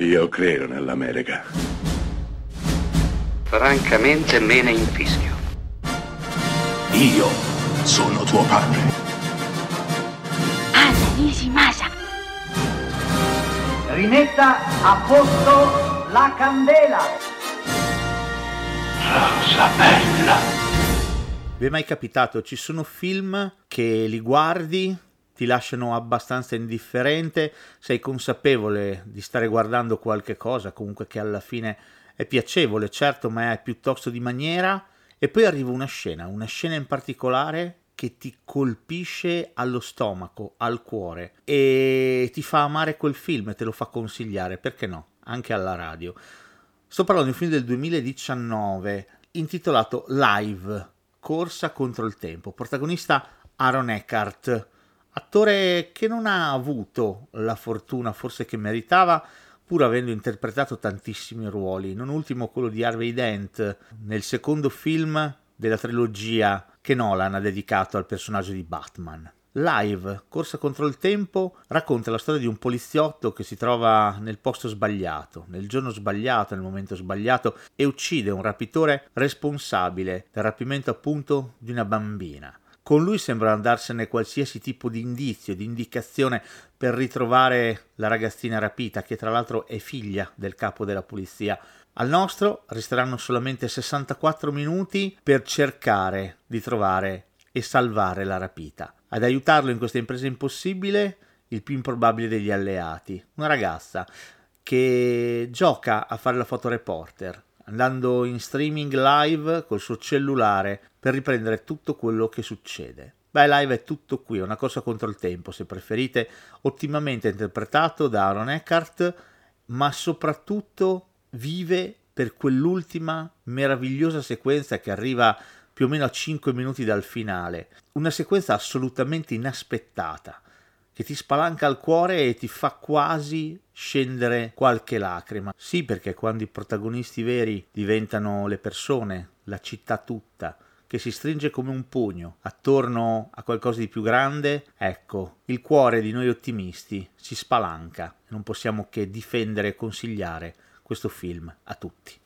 Io credo nell'America. Francamente me ne infischio. Io sono tuo padre. Anna Nishimasa. Rimetta a posto la candela. Rosa bella. Vi è mai capitato? Ci sono film che li guardi, ti lasciano abbastanza indifferente, sei consapevole di stare guardando qualche cosa, comunque che alla fine è piacevole, certo, ma è piuttosto di maniera, e poi arriva una scena, una scena in particolare che ti colpisce allo stomaco, al cuore e ti fa amare quel film e te lo fa consigliare, perché no? Anche alla radio. Sto parlando di un film del 2019 intitolato Live, Corsa contro il tempo. Protagonista Aaron Eckhart, attore che non ha avuto la fortuna forse che meritava, pur avendo interpretato tantissimi ruoli, non ultimo quello di Harvey Dent nel secondo film della trilogia che Nolan ha dedicato al personaggio di Batman. Live, Corsa contro il tempo, racconta la storia di un poliziotto che si trova nel posto sbagliato, nel giorno sbagliato, nel momento sbagliato e uccide un rapitore responsabile del rapimento appunto di una bambina. Con lui sembra andarsene qualsiasi tipo di indizio, di indicazione per ritrovare la ragazzina rapita, che tra l'altro è figlia del capo della polizia. Al nostro resteranno solamente 64 minuti per cercare di trovare e salvare la rapita. Ad aiutarlo in questa impresa impossibile, il più improbabile degli alleati, una ragazza che gioca a fare la fotoreporter, andando in streaming live col suo cellulare per riprendere tutto quello che succede. Beh, live è tutto qui, è una cosa contro il tempo, se preferite, ottimamente interpretato da Aaron Eckhart, ma soprattutto vive per quell'ultima meravigliosa sequenza che arriva più o meno a 5 minuti dal finale, una sequenza assolutamente inaspettata, che ti spalanca il cuore e ti fa quasi scendere qualche lacrima. Sì, perché quando i protagonisti veri diventano le persone, la città tutta, che si stringe come un pugno attorno a qualcosa di più grande, ecco, il cuore di noi ottimisti si spalanca non possiamo che difendere e consigliare questo film a tutti.